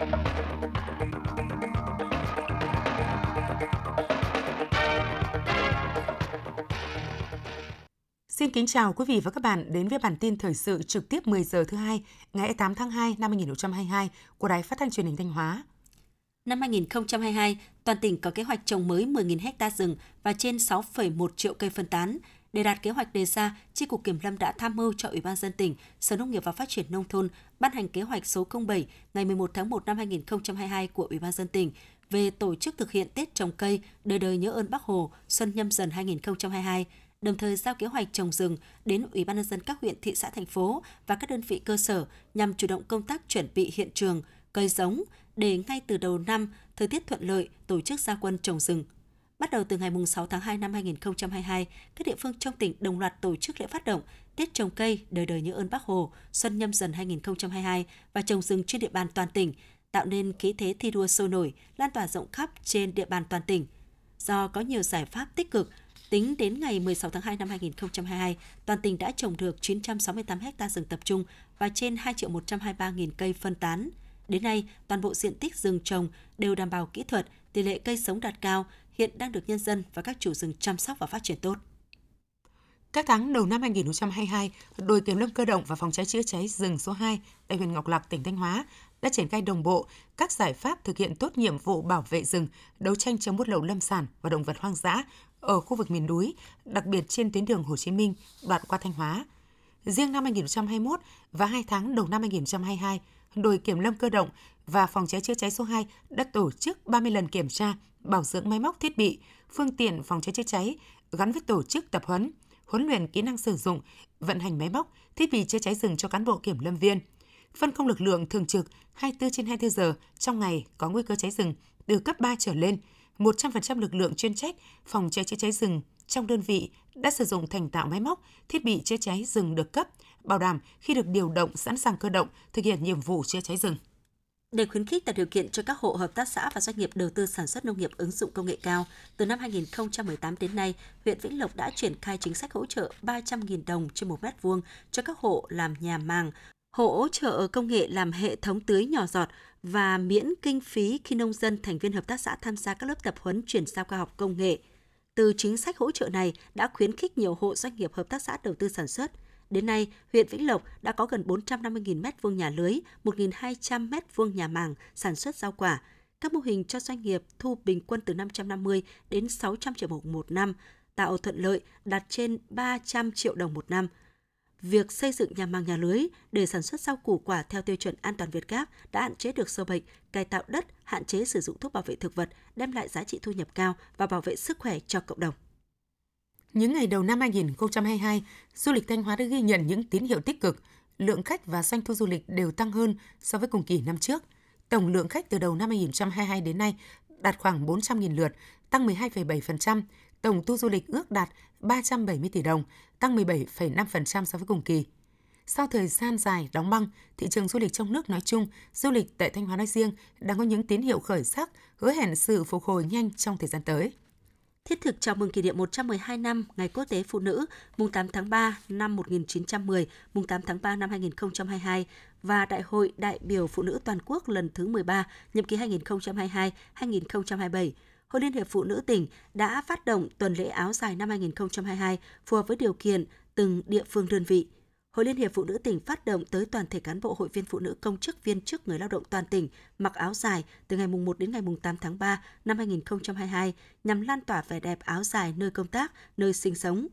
Xin kính chào quý vị và các bạn đến với bản tin thời sự trực tiếp 10 giờ thứ hai ngày 8 tháng 2 năm 2022 của Đài Phát thanh Truyền hình Thanh Hóa. Năm 2022, toàn tỉnh có kế hoạch trồng mới 10.000 ha rừng và trên 6,1 triệu cây phân tán. Để đạt kế hoạch đề ra, tri cục Kiểm lâm đã tham mưu cho Ủy ban dân tỉnh, Sở Nông nghiệp và Phát triển nông thôn ban hành kế hoạch số 07 ngày 11 tháng 1 năm 2022 của Ủy ban dân tỉnh về tổ chức thực hiện Tết trồng cây đời đời nhớ ơn Bác Hồ xuân nhâm dần 2022 đồng thời giao kế hoạch trồng rừng đến Ủy ban nhân dân các huyện, thị xã, thành phố và các đơn vị cơ sở nhằm chủ động công tác chuẩn bị hiện trường, cây giống để ngay từ đầu năm, thời tiết thuận lợi tổ chức gia quân trồng rừng. Bắt đầu từ ngày 6 tháng 2 năm 2022, các địa phương trong tỉnh đồng loạt tổ chức lễ phát động Tết trồng cây đời đời nhớ ơn Bác Hồ xuân nhâm dần 2022 và trồng rừng trên địa bàn toàn tỉnh, tạo nên khí thế thi đua sôi nổi, lan tỏa rộng khắp trên địa bàn toàn tỉnh. Do có nhiều giải pháp tích cực, Tính đến ngày 16 tháng 2 năm 2022, toàn tỉnh đã trồng được 968 ha rừng tập trung và trên 2 triệu 123 nghìn cây phân tán. Đến nay, toàn bộ diện tích rừng trồng đều đảm bảo kỹ thuật, tỷ lệ cây sống đạt cao, hiện đang được nhân dân và các chủ rừng chăm sóc và phát triển tốt. Các tháng đầu năm 2022, đội kiểm lâm cơ động và phòng cháy chữa cháy rừng số 2 tại huyện Ngọc Lặc, tỉnh Thanh Hóa đã triển khai đồng bộ các giải pháp thực hiện tốt nhiệm vụ bảo vệ rừng, đấu tranh chống buôn lậu lâm sản và động vật hoang dã ở khu vực miền núi, đặc biệt trên tuyến đường Hồ Chí Minh đoạn qua Thanh Hóa. Riêng năm 2021 và 2 tháng đầu năm 2022, đội kiểm lâm cơ động và phòng cháy chữa cháy số 2 đã tổ chức 30 lần kiểm tra, bảo dưỡng máy móc thiết bị, phương tiện phòng cháy chữa cháy gắn với tổ chức tập huấn, huấn luyện kỹ năng sử dụng, vận hành máy móc, thiết bị chữa cháy rừng cho cán bộ kiểm lâm viên. Phân công lực lượng thường trực 24 trên 24 giờ trong ngày có nguy cơ cháy rừng từ cấp 3 trở lên, 100% lực lượng chuyên trách phòng cháy chữa cháy rừng trong đơn vị đã sử dụng thành tạo máy móc, thiết bị chữa cháy rừng được cấp, bảo đảm khi được điều động sẵn sàng cơ động thực hiện nhiệm vụ chữa cháy rừng. Để khuyến khích tạo điều kiện cho các hộ hợp tác xã và doanh nghiệp đầu tư sản xuất nông nghiệp ứng dụng công nghệ cao, từ năm 2018 đến nay, huyện Vĩnh Lộc đã triển khai chính sách hỗ trợ 300.000 đồng trên một mét vuông cho các hộ làm nhà màng, hỗ trợ công nghệ làm hệ thống tưới nhỏ giọt và miễn kinh phí khi nông dân thành viên hợp tác xã tham gia các lớp tập huấn chuyển giao khoa học công nghệ. Từ chính sách hỗ trợ này đã khuyến khích nhiều hộ doanh nghiệp hợp tác xã đầu tư sản xuất. Đến nay, huyện Vĩnh Lộc đã có gần 450.000 m2 nhà lưới, 1.200 m2 nhà màng sản xuất rau quả. Các mô hình cho doanh nghiệp thu bình quân từ 550 đến 600 triệu đồng một năm, tạo thuận lợi đạt trên 300 triệu đồng một năm – việc xây dựng nhà màng nhà lưới để sản xuất rau củ quả theo tiêu chuẩn an toàn Việt Gáp đã hạn chế được sâu bệnh, cải tạo đất, hạn chế sử dụng thuốc bảo vệ thực vật, đem lại giá trị thu nhập cao và bảo vệ sức khỏe cho cộng đồng. Những ngày đầu năm 2022, du lịch Thanh Hóa đã ghi nhận những tín hiệu tích cực, lượng khách và doanh thu du lịch đều tăng hơn so với cùng kỳ năm trước. Tổng lượng khách từ đầu năm 2022 đến nay đạt khoảng 400.000 lượt, tăng 12,7%, tổng thu du lịch ước đạt 370 tỷ đồng, tăng 17,5% so với cùng kỳ. Sau thời gian dài đóng băng, thị trường du lịch trong nước nói chung, du lịch tại Thanh Hóa nói riêng đang có những tín hiệu khởi sắc, hứa hẹn sự phục hồi nhanh trong thời gian tới. Thiết thực chào mừng kỷ niệm 112 năm Ngày Quốc tế Phụ nữ mùng 8 tháng 3 năm 1910, mùng 8 tháng 3 năm 2022 và Đại hội đại biểu Phụ nữ Toàn quốc lần thứ 13, nhiệm kỳ 2022-2027 Hội Liên hiệp Phụ nữ tỉnh đã phát động tuần lễ áo dài năm 2022 phù hợp với điều kiện từng địa phương đơn vị. Hội Liên hiệp Phụ nữ tỉnh phát động tới toàn thể cán bộ hội viên phụ nữ công chức viên chức người lao động toàn tỉnh mặc áo dài từ ngày mùng 1 đến ngày mùng 8 tháng 3 năm 2022 nhằm lan tỏa vẻ đẹp áo dài nơi công tác, nơi sinh sống.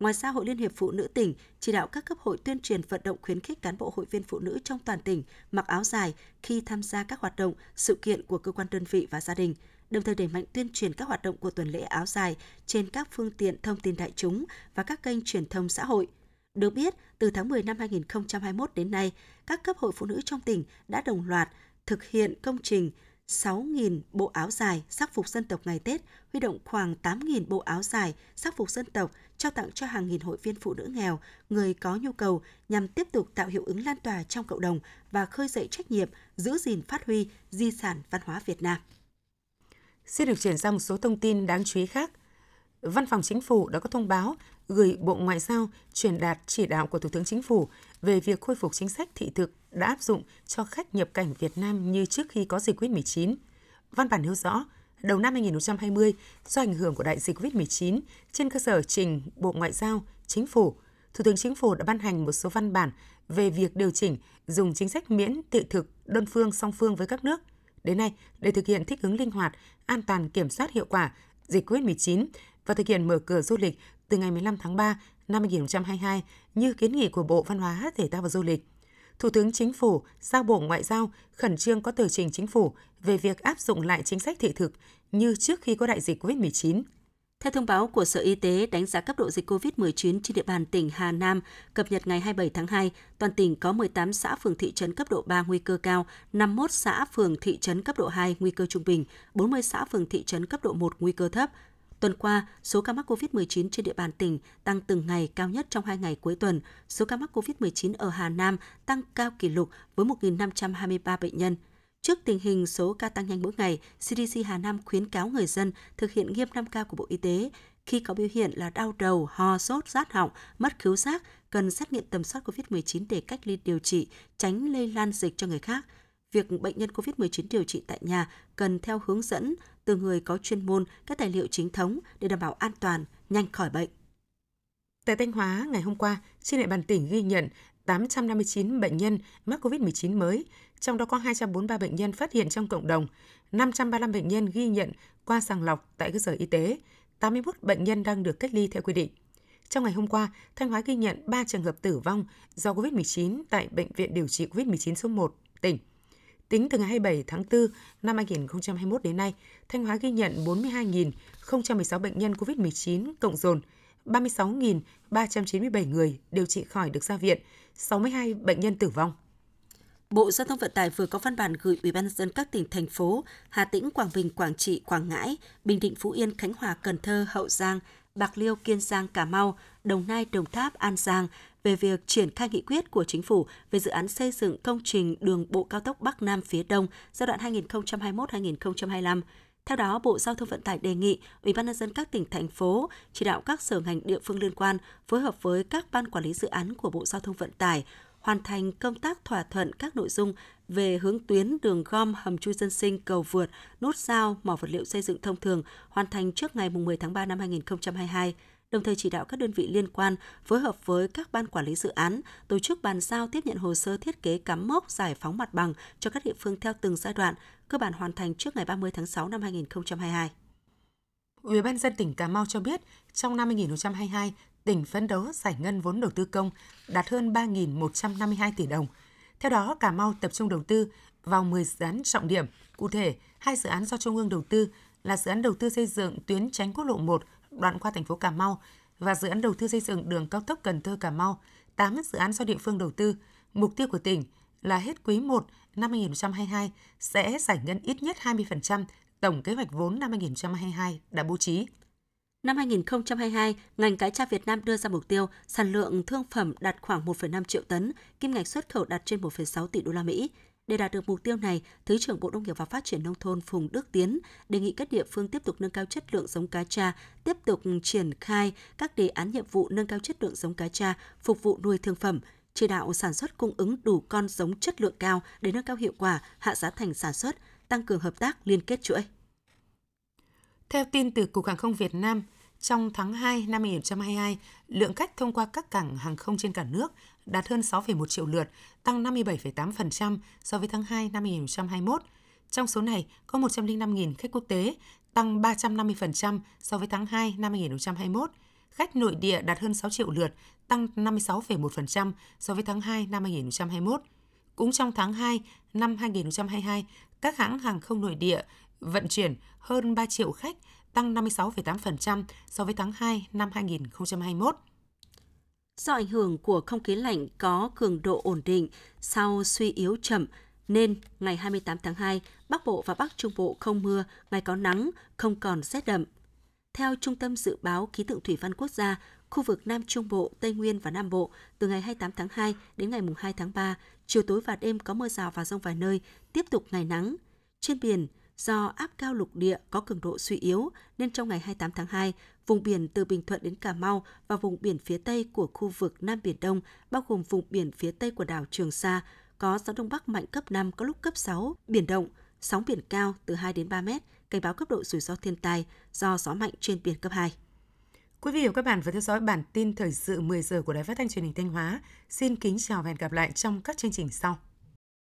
Ngoài ra, Hội Liên hiệp Phụ nữ tỉnh chỉ đạo các cấp hội tuyên truyền vận động khuyến khích cán bộ hội viên phụ nữ trong toàn tỉnh mặc áo dài khi tham gia các hoạt động, sự kiện của cơ quan đơn vị và gia đình, đồng thời đẩy mạnh tuyên truyền các hoạt động của tuần lễ áo dài trên các phương tiện thông tin đại chúng và các kênh truyền thông xã hội. Được biết, từ tháng 10 năm 2021 đến nay, các cấp hội phụ nữ trong tỉnh đã đồng loạt thực hiện công trình 6.000 bộ áo dài sắc phục dân tộc ngày Tết, huy động khoảng 8.000 bộ áo dài sắc phục dân tộc trao tặng cho hàng nghìn hội viên phụ nữ nghèo, người có nhu cầu nhằm tiếp tục tạo hiệu ứng lan tỏa trong cộng đồng và khơi dậy trách nhiệm giữ gìn phát huy di sản văn hóa Việt Nam. Xin được chuyển sang một số thông tin đáng chú ý khác. Văn phòng Chính phủ đã có thông báo gửi Bộ Ngoại giao truyền đạt chỉ đạo của Thủ tướng Chính phủ về việc khôi phục chính sách thị thực đã áp dụng cho khách nhập cảnh Việt Nam như trước khi có dịch COVID-19. Văn bản nêu rõ, đầu năm 2020, do ảnh hưởng của đại dịch COVID-19, trên cơ sở trình Bộ Ngoại giao, Chính phủ, Thủ tướng Chính phủ đã ban hành một số văn bản về việc điều chỉnh dùng chính sách miễn thị thực đơn phương song phương với các nước. Đến nay, để thực hiện thích ứng linh hoạt, an toàn kiểm soát hiệu quả dịch COVID-19 và thực hiện mở cửa du lịch từ ngày 15 tháng 3 năm 2022 như kiến nghị của Bộ Văn hóa, Thể thao và Du lịch. Thủ tướng Chính phủ giao Bộ Ngoại giao khẩn trương có tờ trình Chính phủ về việc áp dụng lại chính sách thị thực như trước khi có đại dịch COVID-19. Theo thông báo của Sở Y tế đánh giá cấp độ dịch COVID-19 trên địa bàn tỉnh Hà Nam, cập nhật ngày 27 tháng 2, toàn tỉnh có 18 xã phường thị trấn cấp độ 3 nguy cơ cao, 51 xã phường thị trấn cấp độ 2 nguy cơ trung bình, 40 xã phường thị trấn cấp độ 1 nguy cơ thấp, Tuần qua, số ca mắc COVID-19 trên địa bàn tỉnh tăng từng ngày cao nhất trong hai ngày cuối tuần. Số ca mắc COVID-19 ở Hà Nam tăng cao kỷ lục với 1.523 bệnh nhân. Trước tình hình số ca tăng nhanh mỗi ngày, CDC Hà Nam khuyến cáo người dân thực hiện nghiêm 5K của Bộ Y tế. Khi có biểu hiện là đau đầu, ho, sốt, rát họng, mất khứu giác, cần xét nghiệm tầm soát COVID-19 để cách ly điều trị, tránh lây lan dịch cho người khác – việc bệnh nhân COVID-19 điều trị tại nhà cần theo hướng dẫn từ người có chuyên môn, các tài liệu chính thống để đảm bảo an toàn, nhanh khỏi bệnh. Tại Thanh Hóa, ngày hôm qua, trên địa bàn tỉnh ghi nhận 859 bệnh nhân mắc COVID-19 mới, trong đó có 243 bệnh nhân phát hiện trong cộng đồng, 535 bệnh nhân ghi nhận qua sàng lọc tại cơ sở y tế, 81 bệnh nhân đang được cách ly theo quy định. Trong ngày hôm qua, Thanh Hóa ghi nhận 3 trường hợp tử vong do COVID-19 tại Bệnh viện điều trị COVID-19 số 1 tỉnh. Tính từ ngày 27 tháng 4 năm 2021 đến nay, Thanh Hóa ghi nhận 42.016 bệnh nhân COVID-19 cộng dồn, 36.397 người điều trị khỏi được ra viện, 62 bệnh nhân tử vong. Bộ Giao thông Vận tải vừa có văn bản gửi Ủy ban dân các tỉnh thành phố Hà Tĩnh, Quảng Bình, Quảng Trị, Quảng Ngãi, Bình Định, Phú Yên, Khánh Hòa, Cần Thơ, Hậu Giang, Bạc Liêu, Kiên Giang, Cà Mau, Đồng Nai, Đồng Tháp, An Giang về việc triển khai nghị quyết của chính phủ về dự án xây dựng công trình đường bộ cao tốc Bắc Nam phía Đông giai đoạn 2021-2025. Theo đó, Bộ Giao thông Vận tải đề nghị Ủy ban nhân dân các tỉnh thành phố chỉ đạo các sở ngành địa phương liên quan phối hợp với các ban quản lý dự án của Bộ Giao thông Vận tải hoàn thành công tác thỏa thuận các nội dung về hướng tuyến đường gom hầm chui dân sinh cầu vượt, nút giao, mỏ vật liệu xây dựng thông thường hoàn thành trước ngày 10 tháng 3 năm 2022 đồng thời chỉ đạo các đơn vị liên quan phối hợp với các ban quản lý dự án tổ chức bàn giao tiếp nhận hồ sơ thiết kế cắm mốc giải phóng mặt bằng cho các địa phương theo từng giai đoạn, cơ bản hoàn thành trước ngày 30 tháng 6 năm 2022. Ủy ban dân tỉnh Cà Mau cho biết, trong năm 2022, tỉnh phấn đấu giải ngân vốn đầu tư công đạt hơn 3.152 tỷ đồng. Theo đó, Cà Mau tập trung đầu tư vào 10 dự án trọng điểm. Cụ thể, hai dự án do Trung ương đầu tư là dự án đầu tư xây dựng tuyến tránh quốc lộ 1 đoạn qua thành phố Cà Mau và dự án đầu tư xây dựng đường cao tốc Cần Thơ Cà Mau, 8 dự án do địa phương đầu tư. Mục tiêu của tỉnh là hết quý 1 năm 2022 sẽ giải ngân ít nhất 20% tổng kế hoạch vốn năm 2022 đã bố trí. Năm 2022, ngành cá tra Việt Nam đưa ra mục tiêu sản lượng thương phẩm đạt khoảng 1,5 triệu tấn, kim ngạch xuất khẩu đạt trên 1,6 tỷ đô la Mỹ. Để đạt được mục tiêu này, Thứ trưởng Bộ Nông nghiệp và Phát triển Nông thôn Phùng Đức Tiến đề nghị các địa phương tiếp tục nâng cao chất lượng giống cá tra, tiếp tục triển khai các đề án nhiệm vụ nâng cao chất lượng giống cá tra, phục vụ nuôi thương phẩm, chỉ đạo sản xuất cung ứng đủ con giống chất lượng cao để nâng cao hiệu quả, hạ giá thành sản xuất, tăng cường hợp tác liên kết chuỗi. Theo tin từ Cục Hàng không Việt Nam, trong tháng 2 năm 2022, lượng khách thông qua các cảng hàng không trên cả nước đạt hơn 6,1 triệu lượt, tăng 57,8% so với tháng 2 năm 2021. Trong số này, có 105.000 khách quốc tế, tăng 350% so với tháng 2 năm 2021. Khách nội địa đạt hơn 6 triệu lượt, tăng 56,1% so với tháng 2 năm 2021. Cũng trong tháng 2 năm 2022, các hãng hàng không nội địa vận chuyển hơn 3 triệu khách, tăng 56,8% so với tháng 2 năm 2021. Do ảnh hưởng của không khí lạnh có cường độ ổn định sau suy yếu chậm, nên ngày 28 tháng 2, Bắc Bộ và Bắc Trung Bộ không mưa, ngày có nắng, không còn rét đậm. Theo Trung tâm Dự báo Khí tượng Thủy văn Quốc gia, khu vực Nam Trung Bộ, Tây Nguyên và Nam Bộ từ ngày 28 tháng 2 đến ngày 2 tháng 3, chiều tối và đêm có mưa rào và rông vài nơi, tiếp tục ngày nắng. Trên biển, Do áp cao lục địa có cường độ suy yếu nên trong ngày 28 tháng 2, vùng biển từ Bình Thuận đến Cà Mau và vùng biển phía Tây của khu vực Nam Biển Đông, bao gồm vùng biển phía Tây của đảo Trường Sa, có gió Đông Bắc mạnh cấp 5, có lúc cấp 6, biển động, sóng biển cao từ 2 đến 3 mét, cảnh báo cấp độ rủi ro thiên tai do gió mạnh trên biển cấp 2. Quý vị và các bạn vừa theo dõi bản tin thời sự 10 giờ của Đài Phát thanh Truyền hình Thanh Hóa. Xin kính chào và hẹn gặp lại trong các chương trình sau.